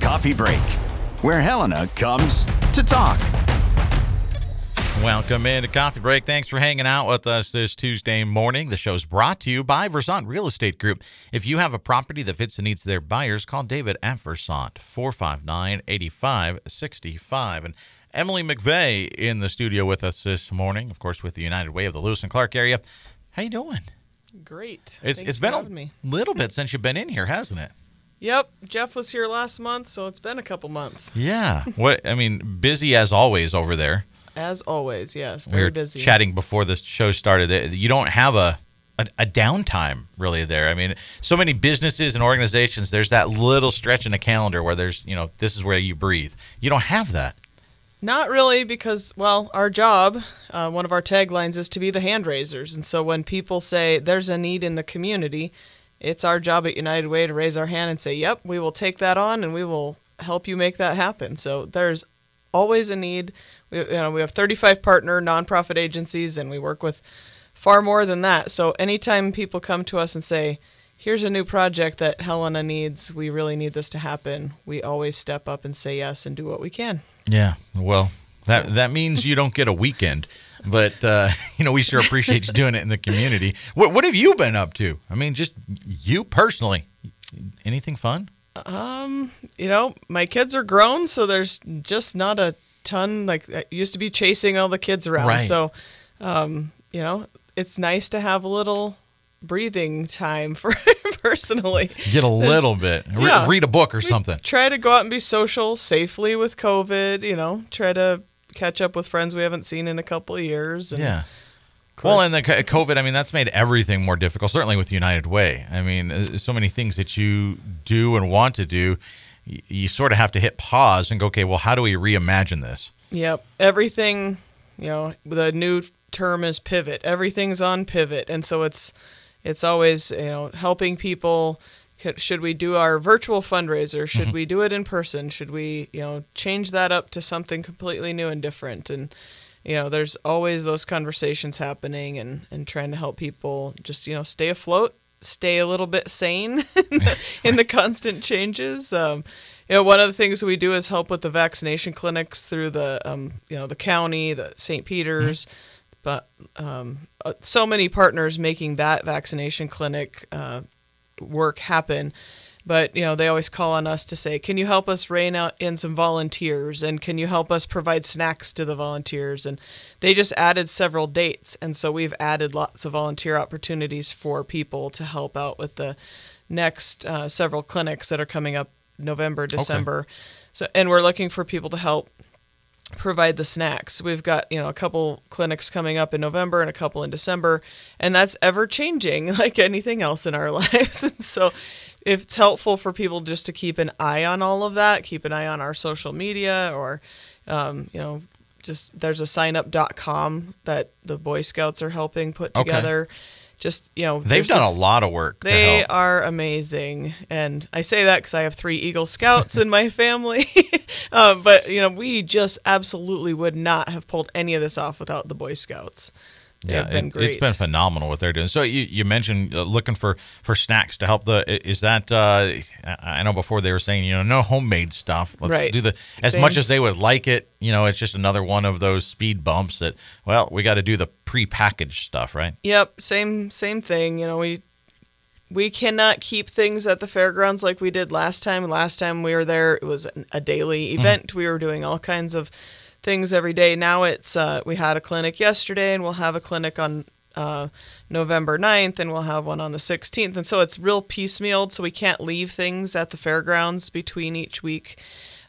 Coffee Break, where Helena comes to talk. Welcome in into Coffee Break. Thanks for hanging out with us this Tuesday morning. The show's brought to you by Versant Real Estate Group. If you have a property that fits the needs of their buyers, call David at Versant, 459 8565. And Emily McVey in the studio with us this morning, of course, with the United Way of the Lewis and Clark area. How you doing? Great. It's, Thanks it's been a little bit since you've been in here, hasn't it? Yep, Jeff was here last month, so it's been a couple months. Yeah. what I mean, busy as always over there. As always, yes, we very were busy. chatting before the show started. Uh, You don't have a, a a downtime really there. I mean, so many businesses and organizations. There's that little stretch in the calendar where there's you know this is where you breathe. You don't have that. Not really, because well, our job, uh, one of our taglines is to be the hand raisers, and so when people say there's a need in the community, it's our job at United Way to raise our hand and say, "Yep, we will take that on, and we will help you make that happen." So there's always a need. We, you know, we have 35 partner nonprofit agencies, and we work with far more than that. So anytime people come to us and say, "Here's a new project that Helena needs. We really need this to happen," we always step up and say yes and do what we can. Yeah. Well, that that means you don't get a weekend. But uh, you know, we sure appreciate you doing it in the community. What what have you been up to? I mean, just you personally. Anything fun? Um, you know, my kids are grown, so there's just not a ton. Like I used to be chasing all the kids around. Right. So, um, you know, it's nice to have a little breathing time for personally. Get a There's- little bit. Re- yeah. read a book or something. Try to go out and be social safely with COVID. You know, try to catch up with friends we haven't seen in a couple of years. And Yeah. Well, and the COVID, I mean, that's made everything more difficult, certainly with United Way. I mean, uh, so many things that you do and want to do, you sort of have to hit pause and go, okay, well, how do we reimagine this? Yep. Everything, you know, the new term is pivot. Everything's on pivot. And so it's it's always, you know, helping people should we do our virtual fundraiser? Should we do it in person? Should we, you know, change that up to something completely new and different? And you know, there's always those conversations happening and and trying to help people just, you know, stay afloat, stay a little bit sane in the, in the constant changes. Um, you know, one of the things we do is help with the vaccination clinics through the, um, you know, the county, the St. Peter's, but um, uh, so many partners making that vaccination clinic uh, work happen. But you know, they always call on us to say, "Can you help us rein out in some volunteers? And can you help us provide snacks to the volunteers?" And they just added several dates, and so we've added lots of volunteer opportunities for people to help out with the next uh, several clinics that are coming up November, December. So, and we're looking for people to help provide the snacks. We've got, you know, a couple clinics coming up in November and a couple in December, and that's ever changing like anything else in our lives. And so if it's helpful for people just to keep an eye on all of that, keep an eye on our social media or um, you know, just there's a signup.com that the Boy Scouts are helping put Okay. Just, you know, They've done just- a lot of work. to they are amazing, and I say that because I have three Eagle Scouts in my family. uh, but you know, we just absolutely would not have pulled any of this off without the Boy Scouts. Yeah, been it, great. It's been phenomenal what they're doing. So you, you mentioned uh, looking for, for snacks to help the. Is that uh, I know before they were saying you know no homemade stuff. Let's Right. do the as Same. much as they would like it. You know, it's just another one of those speed bumps that. Well, we got to do the prepackaged stuff, right? Yep, same same thing. You know, we we cannot keep things at the fairgrounds like we did last time. Last time we were there, it was a daily event. We were doing all kinds of things every day. Now it's uh, we had a clinic yesterday, and we'll have a clinic on uh, November 9th, and we'll have one on the 16th. And so it's real piecemealed, so we can't leave things at the fairgrounds between each week.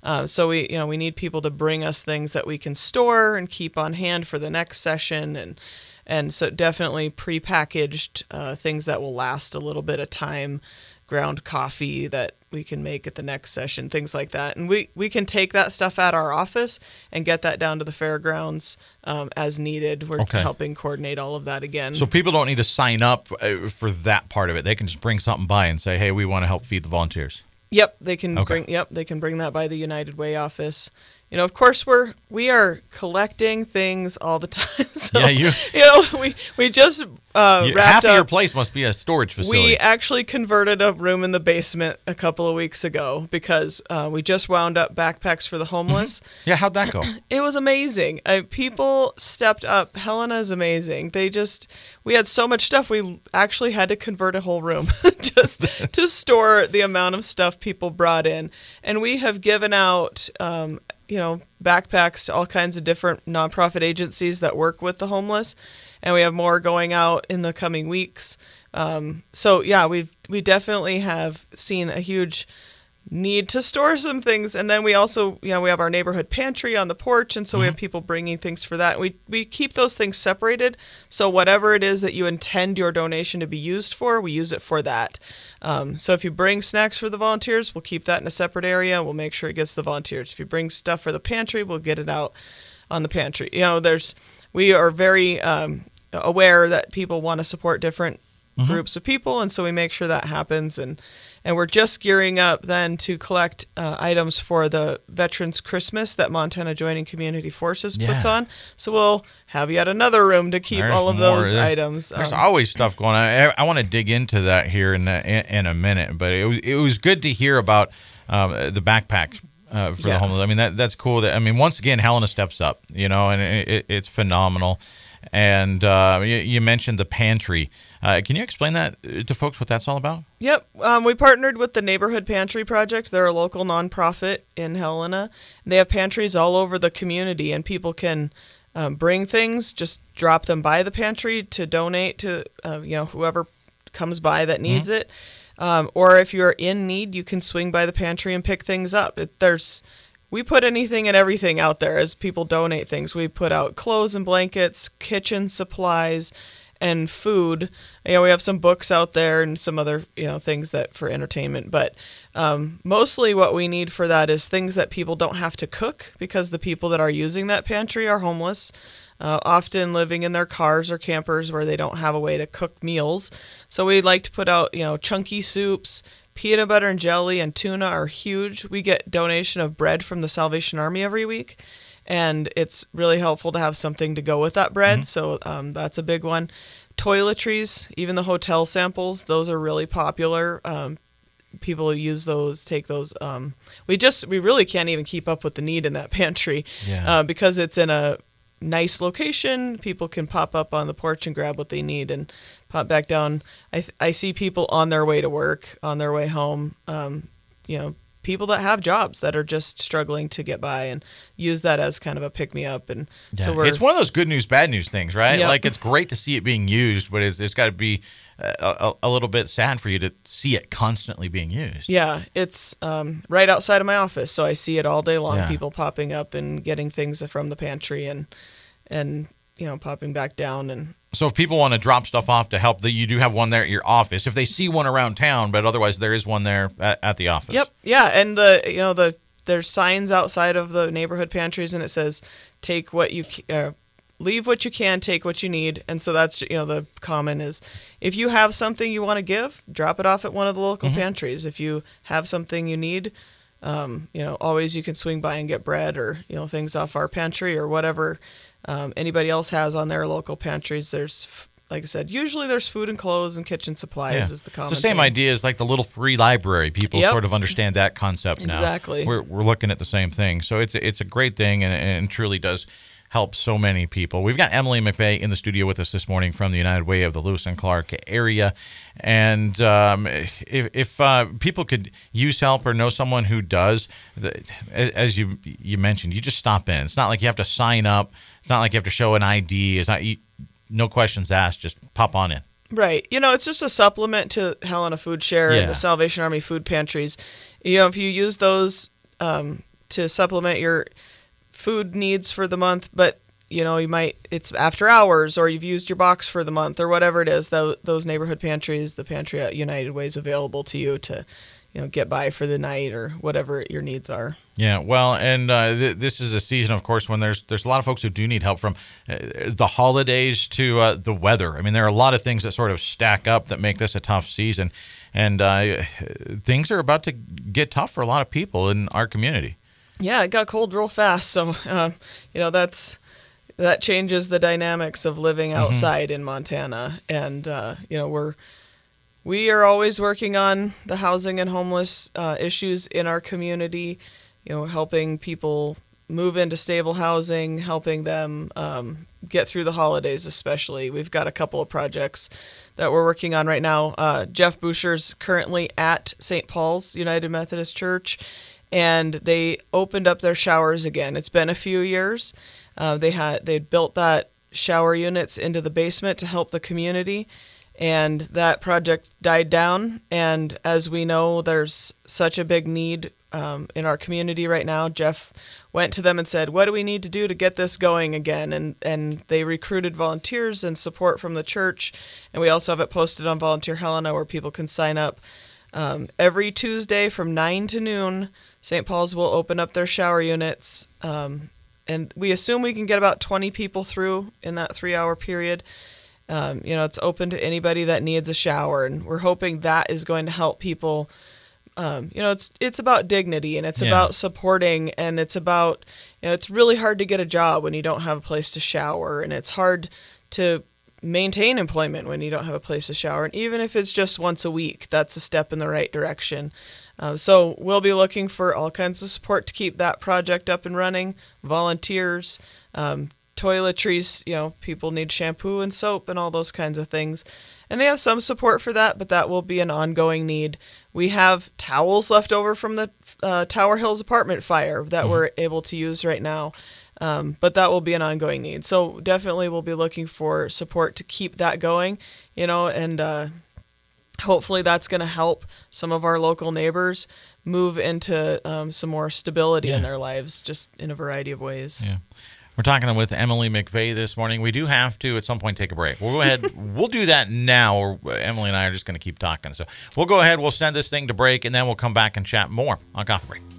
Uh, so we, you know, we need people to bring us things that we can store and keep on hand for the next session, and and so definitely prepackaged uh, things that will last a little bit of time, ground coffee that we can make at the next session, things like that, and we we can take that stuff at our office and get that down to the fairgrounds um, as needed. We're Okay. helping coordinate all of that again. So people don't need to sign up uh, for that part of it. They can just bring something by and say, "Hey, we want to help feed the volunteers." Yep, they can Okay. bring. Yep, they can bring that by the United Way office, you know, of course, we're we are collecting things all the time. so, Yeah, you- you know, we we just uh, You- wrapped half of up. your place must be a storage facility. We actually converted a room in the basement a couple of weeks ago because uh, we just wound up backpacks for the homeless. yeah, how'd that go? It was amazing. Uh, people stepped up. Helena is amazing. They just we had so much stuff. We actually had to convert a whole room just to store the amount of stuff people brought in. And we have given out, um, you know, backpacks to all kinds of different nonprofit agencies that work with the homeless, and we have more going out in the coming weeks. Um, so yeah, we we definitely have seen a huge need to store some things. And then we also you know we have our neighborhood pantry on the porch and so we have people bringing things for that. We we keep those things separated. So whatever it is that you intend your donation to be used for we use it for that. Um, so if you bring snacks for the volunteers we'll keep that in a separate area. And we'll make sure it gets the volunteers. If you bring stuff for the pantry we'll get it out on the pantry. You know there's we are very um, aware that people want to support different groups of people and so we make sure that happens and and we're just gearing up then to collect uh, items for the veterans christmas that montana joining community forces puts on so we'll have yet another room to keep There's all of those There's- items There's Um, always stuff going on. I, I want to dig into that here in a, in, a minute, but it was it was good to hear about um, the backpacks. Uh, for Yeah. the homeless, I mean that that's cool. That I mean, once again, Helena steps up, you know, and it, it, it's phenomenal. And uh, you, you mentioned the pantry. Uh, can you explain that to folks what that's all about? Yep. Um, we partnered with the Neighborhood Pantry Project. They're a local nonprofit in Helena. They have pantries all over the community, and people can um, bring things, just drop them by the pantry to donate to uh, you know whoever comes by that needs it. Um, or if you're in need, you can swing by the pantry and pick things up. It, there's we put anything and everything out there as people donate things. We put out clothes and blankets, kitchen supplies, and food. You know, we have some books out there and some other you know things that for entertainment. But um, mostly, what we need for that is things that people don't have to cook because the people that are using that pantry are homeless. Uh, often living in their cars or campers where they don't have a way to cook meals. So we like to put out, you know, chunky soups, peanut butter and jelly and tuna are huge. We get donation of bread from the Salvation Army every week, and it's really helpful to have something to go with that bread. So um, that's a big one. Toiletries, even the hotel samples, those are really popular. Um, people use those, take those. Um, we just we really can't even keep up with the need in that pantry Yeah. uh, because it's in a nice location. People can pop up on the porch and grab what they need and pop back down. I, th- I see people on their way to work, on their way home. Um, you know, people that have jobs that are just struggling to get by and use that as kind of a pick me up. And so we're it's one of those good news, bad news things, right? Yep. Like it's great to see it being used, but it's, it's got to be a, a, a little bit sad for you to see it constantly being used. Yeah, it's um, right outside of my office, so I see it all day long. Yeah. People popping up and getting things from the pantry and and you know popping back down and So if people want to drop stuff off to help, that you do have one there at your office. If they see one around town, but otherwise there is one there at, at the office. Yep. Yeah, and the you know the there's signs outside of the neighborhood pantries, and it says take what you uh, leave what you can, take what you need, and so that's you know the common is if you have something you want to give, drop it off at one of the local pantries. If you have something you need. Um, you know, always you can swing by and get bread or you know things off our pantry or whatever um, anybody else has on their local pantries. There's, like I said, usually there's food and clothes and kitchen supplies Yeah. is the common. It's the same thing. idea is like the little free library. People Yep. sort of understand that concept now. Exactly. We're, we're looking at the same thing. So it's, it's a great thing and, and truly does help so many people. We've got Emily McVey in the studio with us this morning from the United Way of the Lewis and Clark area. And um, if, if uh, people could use help or know someone who does, the, as you you mentioned, you just stop in. It's not like you have to sign up. It's not like you have to show an ID. It's not you, no questions asked. Just pop on in. Right. You know, it's just a supplement to Helena Food Share Yeah. and the Salvation Army food pantries. You know, if you use those um, to supplement your food needs for the month, but you know, you might it's after hours or you've used your box for the month or whatever it is. Those, those neighborhood pantries, the pantry at United Way is available to you to, you know, get by for the night or whatever your needs are. Yeah, well, and uh, th- this is a season, of course, when there's there's a lot of folks who do need help from uh, the holidays to uh, the weather. I mean, there are a lot of things that sort of stack up that make this a tough season, and uh, things are about to get tough for a lot of people in our community. Yeah, it got cold real fast. So, uh, you know, that's that changes the dynamics of living Mm-hmm. outside in Montana. And uh, you know, we're we are always working on the housing and homeless uh, issues in our community. You know, helping people move into stable housing, helping them um, get through the holidays, especially. We've got a couple of projects that we're working on right now. Uh, Jeff Boucher's currently at St. Paul's United Methodist Church, and they opened up their showers again. It's been a few years. Uh, they had they built that shower units into the basement to help the community, and that project died down. And as we know, there's such a big need um, in our community right now. Jeff went to them and said, "What do we need to do to get this going again?" And and they recruited volunteers and support from the church, and we also have it posted on Volunteer Helena where people can sign up. Um, every Tuesday from nine to noon, St. Paul's will open up their shower units, um, and we assume we can get about 20 people through in that three-hour period. Um, you know, it's open to anybody that needs a shower, and we're hoping that is going to help people um, you know, it's it's about dignity and it's Yeah. about supporting and it's about you know, it's really hard to get a job when you don't have a place to shower and it's hard to maintain employment when you don't have a place to shower and even if it's just once a week, that's a step in the right direction. Uh, so we'll be looking for all kinds of support to keep that project up and running, volunteers, um, toiletries. You know, people need shampoo and soap and all those kinds of things, and they have some support for that, but that will be an ongoing need. We have towels left over from the uh, Tower Hills apartment fire that we're able to use right now. Um, but that will be an ongoing need. So definitely we'll be looking for support to keep that going, you know, and uh, hopefully that's going to help some of our local neighbors move into um, some more stability in their lives, just in a variety of ways. Yeah. We're talking with Emily McVey this morning. We do have to at some point take a break. We'll go ahead. we'll do that now, or Emily and I are just going to keep talking. So we'll go ahead. We'll send this thing to break, and then we'll come back and chat more on Coffee Break.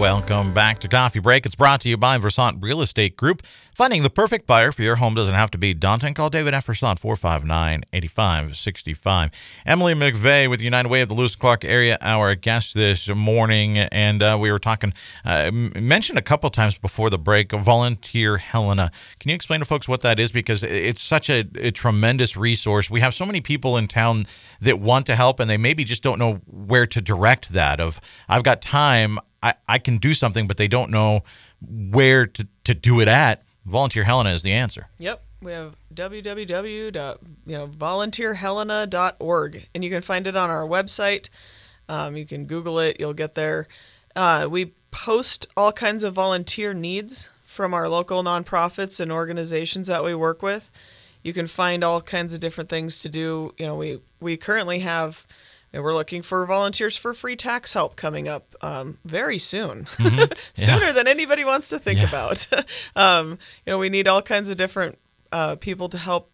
Welcome back to Coffee Break. It's brought to you by Versant Real Estate Group. Finding the perfect buyer for your home doesn't have to be daunting. Call David F. Versant, 459 8565. Emily McVey with United Way of the Lewis Clark area, our guest this morning. And uh, we were talking, uh, mentioned a couple times before the break, Volunteer Helena. Can you explain to folks what that is? Because it's such a, a tremendous resource. We have so many people in town that want to help and they maybe just don't know where to direct that of i've got time i, I can do something but they don't know where to, to do it at volunteer helena is the answer Yep. We have www. You know, and you can find it on our website. Um, you can Google it; you'll get there. Uh, we post all kinds of volunteer needs from our local nonprofits and organizations that we work with. You can find all kinds of different things to do. You know, we we currently have. And we're looking for volunteers for free tax help coming up um, very soon, sooner than anybody wants to think Yeah. about. um, you know, we need all kinds of different uh, people to help,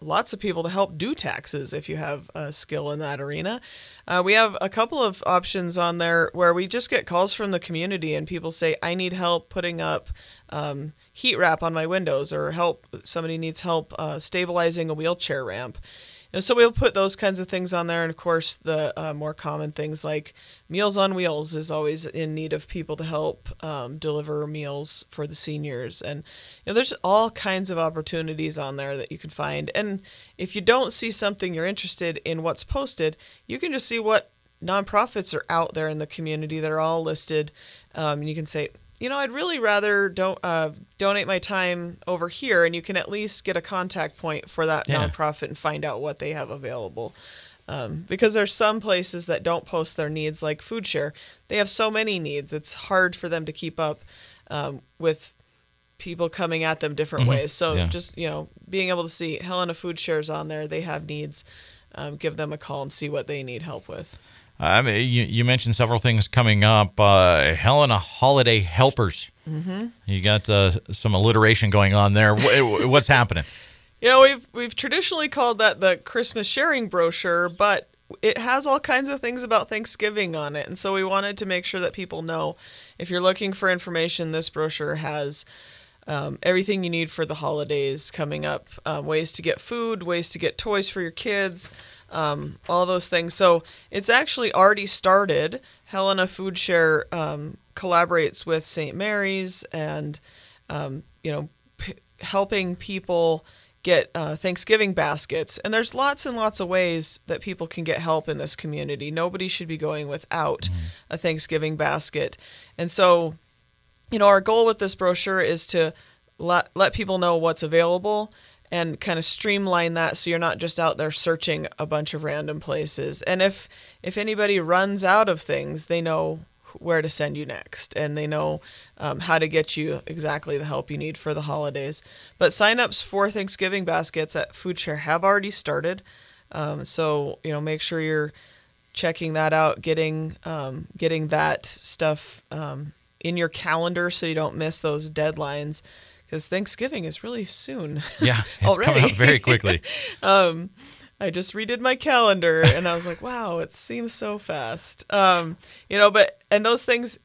lots of people to help do taxes if you have a skill in that arena. Uh, we have a couple of options on there where we just get calls from the community and people say, I need help putting up um, heat wrap on my windows or help, somebody needs help uh, stabilizing a wheelchair ramp. And so we'll put those kinds of things on there. And of course, the uh, more common things like Meals on Wheels is always in need of people to help um, deliver meals for the seniors. And you know, there's all kinds of opportunities on there that you can find. And if you don't see something you're interested in what's posted, you can just see what nonprofits are out there in the community that are all listed. Um, and you can say, you know, I'd really rather don't uh, donate my time over here, and you can at least get a contact point for that Yeah. nonprofit and find out what they have available. Um, because there's some places that don't post their needs, like Food Share. They have so many needs; it's hard for them to keep up um, with people coming at them different ways. So Mm-hmm. Yeah. just you know, being able to see Helena Food Share's on there, they have needs. Um, give them a call and see what they need help with. I mean, you, you mentioned several things coming up. Uh, Helena Holiday Helpers. Mm-hmm. You got uh, some alliteration going on there. What's happening? You know, we've we've traditionally called that the Christmas sharing brochure, but it has all kinds of things about Thanksgiving on it, and so we wanted to make sure that people know if you're looking for information, this brochure has um, everything you need for the holidays coming up, um, ways to get food, ways to get toys for your kids, um, all those things. So it's actually already started. Helena Food Share um, collaborates with St. Mary's and um, you know p- helping people get uh, Thanksgiving baskets. And there's lots and lots of ways that people can get help in this community. Nobody should be going without a Thanksgiving basket. And so you know, our goal with this brochure is to let let people know what's available and kind of streamline that so you're not just out there searching a bunch of random places. And if if anybody runs out of things, they know where to send you next and they know um, how to get you exactly the help you need for the holidays. But signups for Thanksgiving baskets at FoodShare have already started. Um, so, you know, make sure you're checking that out, getting um, getting that stuff um, in your calendar so you don't miss those deadlines because Thanksgiving is really soon. Yeah, it's coming Already. up very quickly. I just redid my calendar and I was like, wow, it seems so fast. Um, you know, but and those things,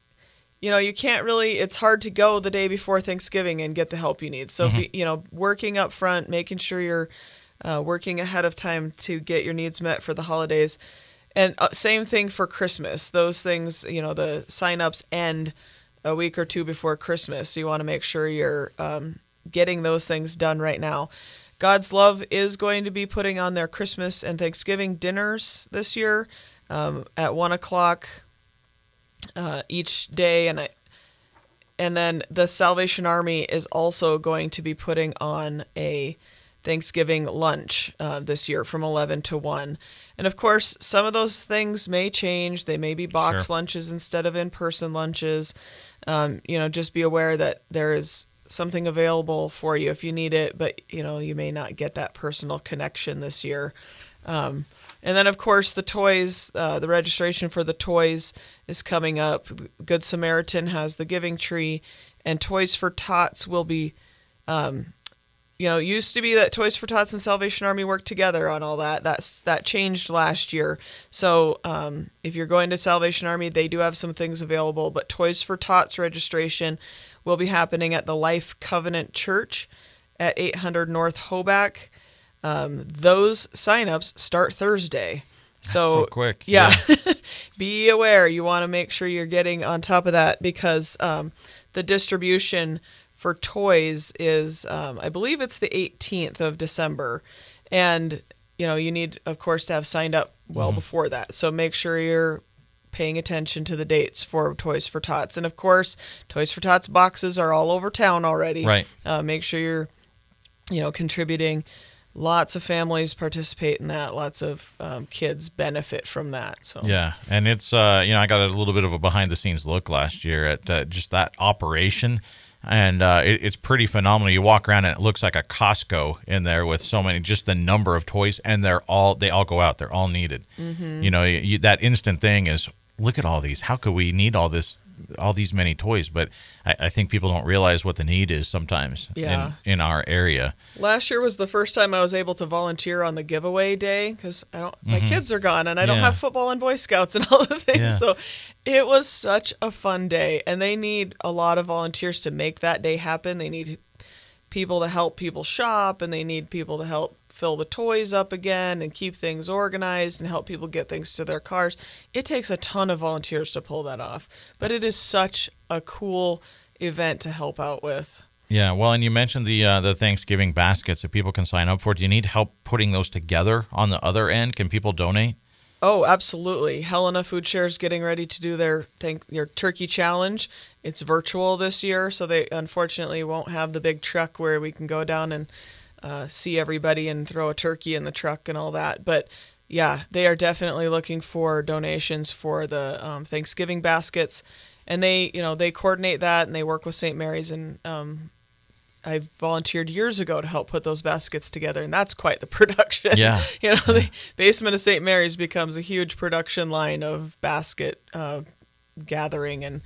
you know, you can't really. It's hard to go the day before Thanksgiving and get the help you need. So, if you, you know, working up front, making sure you're uh, working ahead of time to get your needs met for the holidays. And uh, same thing for Christmas. Those things, you know, the signups end a week or two before Christmas. You want to make sure you're um, getting those things done right now. God's Love is going to be putting on their Christmas and Thanksgiving dinners this year um, at one o'clock uh, each day, and I, and then the Salvation Army is also going to be putting on a Thanksgiving lunch uh, this year from 11 to 1. And of course, some of those things may change. They may be box Sure. lunches instead of in person lunches. Um, you know, just be aware that there is something available for you if you need it, but you know, you may not get that personal connection this year. Um, and then, of course, the toys, uh, the registration for the toys is coming up. Good Samaritan has the Giving Tree, and Toys for Tots will be you know, it used to be that Toys for Tots and Salvation Army worked together on all that. That's that changed last year. So um, if you're going to Salvation Army, they do have some things available. But Toys for Tots registration will be happening at the Life Covenant Church at 800 North Hoback. Um, those signups start Thursday. So, so quick. Yeah. be aware. You want to make sure you're getting on top of that because um, the distribution for toys is, um, I believe it's the 18th of December. And, you know, you need, of course, to have signed up well before that. So make sure you're paying attention to the dates for Toys for Tots. And, of course, Toys for Tots boxes are all over town already. Right. Uh, make sure you're, you know, contributing. Lots of families participate in that. Lots of um, kids benefit from that. So Yeah, and it's uh, you know I got a little bit of a behind the scenes look last year at uh, just that operation, and uh, it, it's pretty phenomenal. You walk around and it looks like a Costco in there with so many, just the number of toys, and they're all they all go out. They're all needed. Mm-hmm. You know, you, that instant thing is look at all these. How could we need all this? All these many toys but I, I think people don't realize what the need is sometimes Yeah. in, in our area Last year was the first time I was able to volunteer on the giveaway day because I don't, my kids are gone and I don't Mm-hmm. Have football and Boy Scouts and all the things. Yeah. So it was such a fun day, and they need a lot of volunteers to make that day happen. They need people to help people shop, and they need people to help fill the toys up again and keep things organized and help people get things to their cars. It takes a ton of volunteers to pull that off, but it is such a cool event to help out with. Yeah, well, and you mentioned the uh, the Thanksgiving baskets that people can sign up for. Do you need help putting those together on the other end? Can people donate? Oh, absolutely. Helena Food Share is getting ready to do their thank your turkey challenge. It's virtual this year, so they unfortunately won't have the big truck where we can go down and uh, see everybody and throw a turkey in the truck and all that. But yeah, they are definitely looking for donations for the um, Thanksgiving baskets, and they you know they coordinate that and they work with St. Mary's and um, I volunteered years ago to help put those baskets together, and that's quite the production. Yeah. you know, the basement of St. Mary's becomes a huge production line of basket uh, gathering, and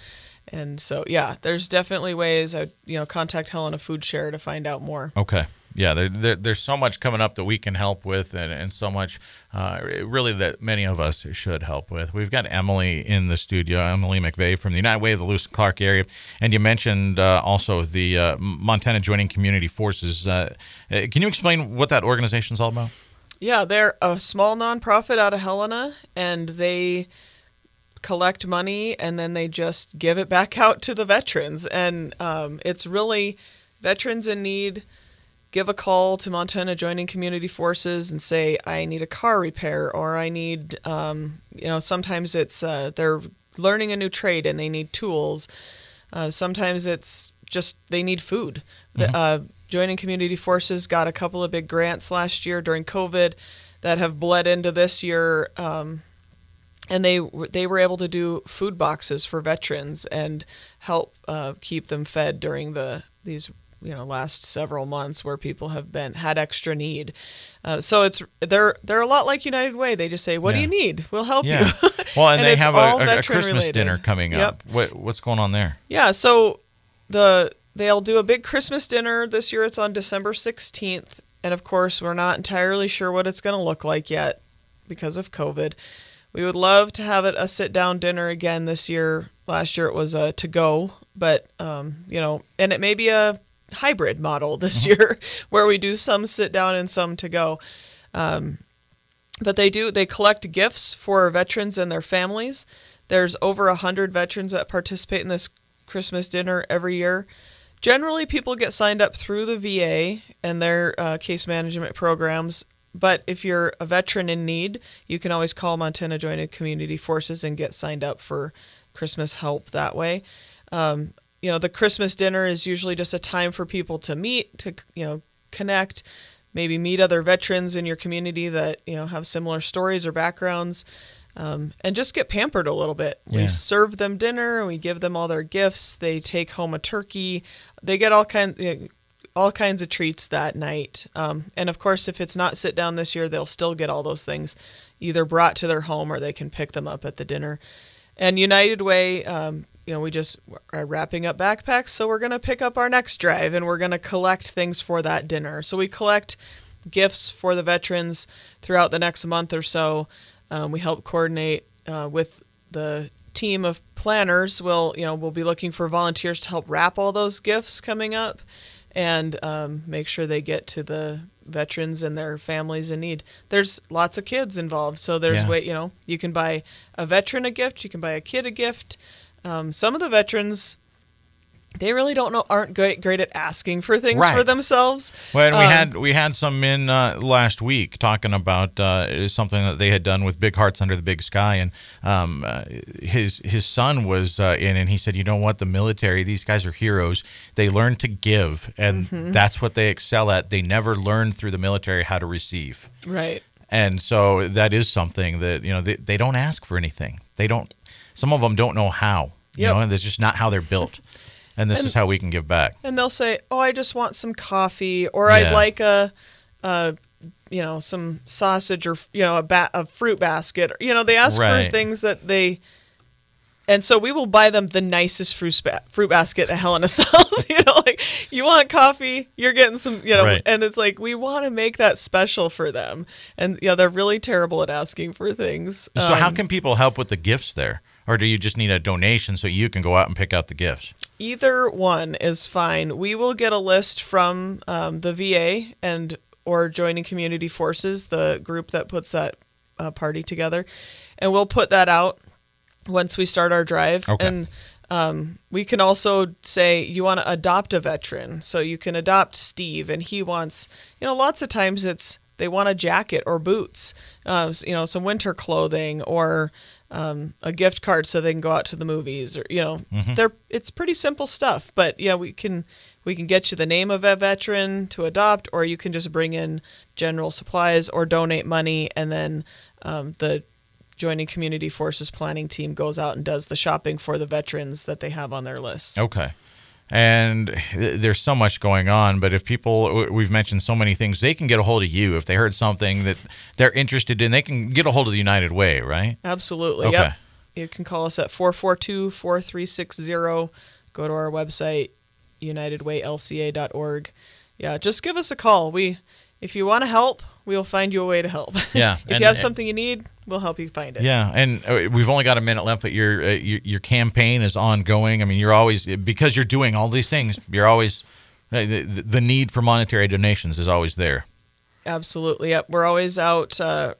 and so yeah, there's definitely ways. I you know contact Helena Food Share to find out more. Okay. Yeah, there, there, there's so much coming up that we can help with, and, and so much uh, really that many of us should help with. We've got Emily in the studio, Emily McVey from the United Way of the Lewis and Clark area, and you mentioned uh, also the uh, Montana Joining Community Forces. Uh, uh, can you explain what that organization is all about? Yeah, they're a small nonprofit out of Helena, and they collect money and then they just give it back out to the veterans. And um, it's really veterans in need give a call to Montana Joining Community Forces and say, I need a car repair, or I need, um, you know, sometimes it's uh, they're learning a new trade and they need tools. Uh, sometimes it's just they need food. Mm-hmm. Uh, Joining Community Forces got a couple of big grants last year during COVID that have bled into this year. Um, and they they were able to do food boxes for veterans and help uh, keep them fed during the these you know last several months where people have been had extra need. Uh, so it's they're they're a lot like United Way. They just say, "What Yeah. do you need? We'll help Yeah. you." Well, and, And they have a, a, Christmas related. dinner coming up. What, what's going on there? Yeah, so the they'll do a big Christmas dinner this year. It's on December 16th, and of course, we're not entirely sure what it's going to look like yet because of COVID. We would love to have it a sit down dinner again this year. Last year it was a to go, but um, you know, and it may be a hybrid model this year where we do some sit down and some to go. Um, but they do they collect gifts for veterans and their families. There's over a hundred veterans that participate in this Christmas dinner every year. Generally, people get signed up through the VA and their uh, case management programs. But if you're a veteran in need, you can always call Montana Joint Community Forces and get signed up for Christmas help that way. Um, you know, the Christmas dinner is usually just a time for people to meet, to you know, connect, maybe meet other veterans in your community that you know have similar stories or backgrounds, um, and just get pampered a little bit. Yeah. We serve them dinner and we give them all their gifts. They take home a turkey. They get all kinds. all kinds of treats that night. Um, and of course, if it's not sit down this year, they'll still get all those things either brought to their home or they can pick them up at the dinner. And United Way, um, you know, we just are wrapping up backpacks, so we're going to pick up our next drive and we're going to collect things for that dinner. So we collect gifts for the veterans throughout the next month or so. Um, we help coordinate uh, with the team of planners. We'll, you know, we'll be looking for volunteers to help wrap all those gifts coming up and um, make sure they get to the veterans and their families in need. There's lots of kids involved, so there's Yeah. way you know you can buy a veteran a gift, you can buy a kid a gift. Um, some of the veterans, they really don't know, aren't great great at asking for things for themselves. Well, and we Um, had we had some in uh, last week talking about uh, something that they had done with Big Hearts Under the Big Sky, and um, uh, his his son was uh, in, and he said, "You know what? The military, these guys are heroes. They learn to give, and Mm-hmm. that's what they excel at. They never learn through the military how to receive." right. And so that is something that you know they, they don't ask for anything. They don't. Some of them don't know how. You Yep. know, and that's just not how they're built. And this And- is how we can give back. and they'll say, "Oh, I just want some coffee, or Yeah. I'd like a, a, you know, some sausage, or you know, a ba- a fruit basket." You know, they ask Right. for things that they, and so we will buy them the nicest fruit ba- fruit basket that Helena sells. you know, like you want coffee, you're getting some, you know, Right. and it's like we want to make that special for them, and yeah, they're really terrible at asking for things. So how Um, can people help with the gifts there? Or do you just need a donation so you can go out and pick out the gifts? Either one is fine. We will get a list from um, the VA and or joining community forces, the group that puts that uh, party together, and we'll put that out once we start our drive. Okay. And um, we can also say you want to adopt a veteran, so you can adopt Steve, and he wants. You know, lots of times it's they want a jacket or boots, uh, you know, some winter clothing or um, a gift card so they can go out to the movies or you know, Mm-hmm. they're it's pretty simple stuff. But yeah, we can we can get you the name of a veteran to adopt, or you can just bring in general supplies or donate money, and then um, the joining community forces planning team goes out and does the shopping for the veterans that they have on their list. Okay. And there's so much going on, but if people, we've mentioned so many things, they can get a hold of you. If they heard something that they're interested in, they can get a hold of the United Way, right? Absolutely. Okay. Yep. You can call us at 442 4360. Go to our website, unitedwaylca.org. Yeah, just give us a call. We, If you want to help, we'll find you a way to help. Yeah, if and- you have something you need, we'll help you find it. Yeah, and uh, we've only got a minute left, but your, uh, your your campaign is ongoing. I mean, you're always because you're doing all these things. You're always uh, the, the need for monetary donations is always there. Absolutely. Yep. We're always out uh,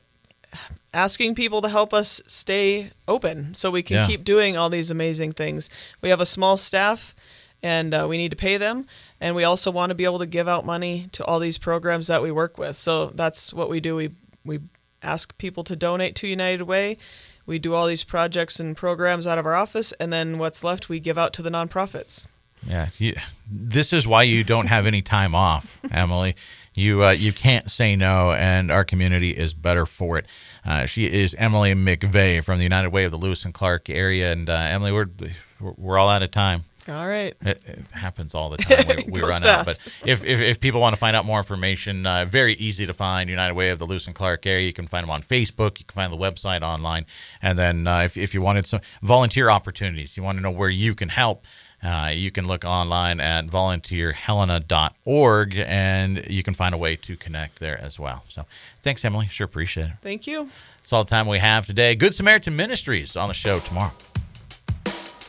asking people to help us stay open so we can Yeah. keep doing all these amazing things. We have a small staff and uh, we need to pay them. And we also want to be able to give out money to all these programs that we work with. So that's what we do. We, we ask people to donate to United Way. We do all these projects and programs out of our office, and then what's left we give out to the nonprofits. Yeah, you, this is why you don't have any time off, Emily. You uh, you can't say no, and our community is better for it. Uh, she is Emily McVey from the United Way of the Lewis and Clark area, and uh, Emily, we're we're all out of time. All right. It, it happens all the time. We, we run out. fast. But if, if, if people want to find out more information, uh, very easy to find. United Way of the Lewis and Clark area. You can find them on Facebook. You can find the website online. And then uh, if, if you wanted some volunteer opportunities, you want to know where you can help. Uh, you can look online at volunteerhelena.org and you can find a way to connect there as well. So thanks, Emily. Sure appreciate it. Thank you. That's all the time we have today. Good Samaritan Ministries on the show tomorrow.